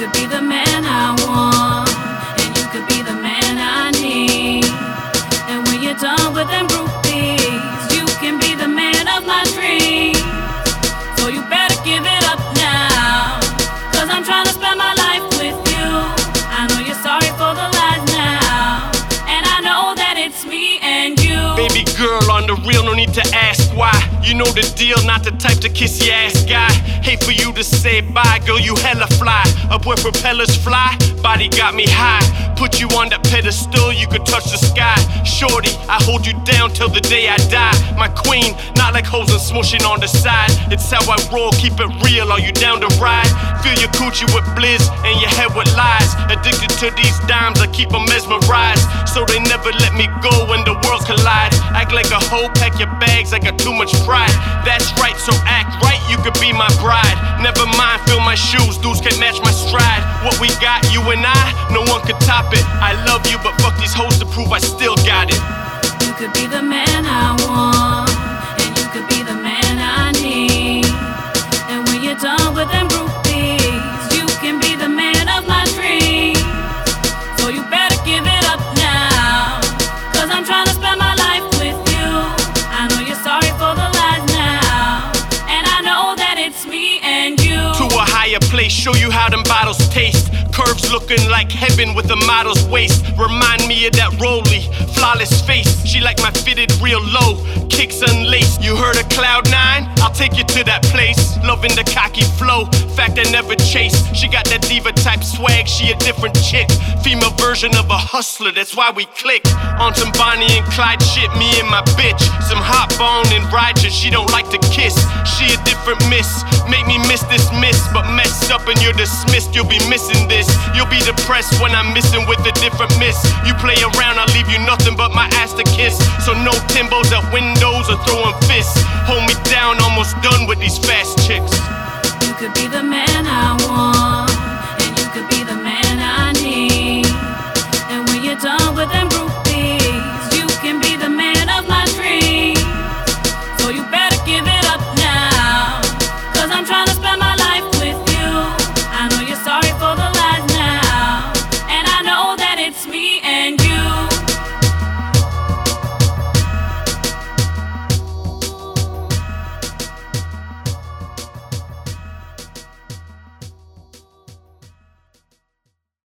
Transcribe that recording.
could be the man I want, and you could be the man I need. And when you're done with them groupies, you can be the man of my dreams. So you better give it up now, cause I'm trying to spend my life with you. I know you're sorry for the lies now, and I know that it's me and you. Baby girl, on the real, no need to ask why. You know the deal, not the type to kiss your ass guy for you to say bye, girl, you hella fly. Up where propellers fly, body got me high. Put you on that pedestal, you could touch the sky. Shorty, I hold you down till the day I die. My queen, not like hoes and smushing on the side. It's how I roll, keep it real. Are you down to ride? Fill your coochie with blizz and your head with lies. Addicted to these dimes, I keep them mesmerized. So they never let me go when the world collides. Act like a hoe, pack your bags, I got too much pride. That's my shoes, dudes can match my stride. What we got, you and I, no one could top it. I love you, but fuck these hoes to prove I still got it. Higher place. Show you how them bottles taste. Curves looking like heaven with a model's waist. Remind me of that Rolly, flawless face. She like my fitted real low, kicks unlaced. You heard of Cloud Nine? I'll take you to that place. Loving the cocky flow, fact I never chase. She got that diva type swag, she a different chick. Female version of a hustler, that's why we click. On some Bonnie and Clyde shit, me and my bitch. Some hot bone and righteous, she don't like to kiss. She a different miss, make me miss this miss, but mess up and you're dismissed. You'll be missing this. You'll be depressed when I'm missing with a different miss. You play around, I'll leave you nothing nothing but my ass to kiss. So no timbos at windows or throwing fists. Hold me down, almost done with these fast chicks. You could be the man I want, and you could be the man I need. And when you're done with them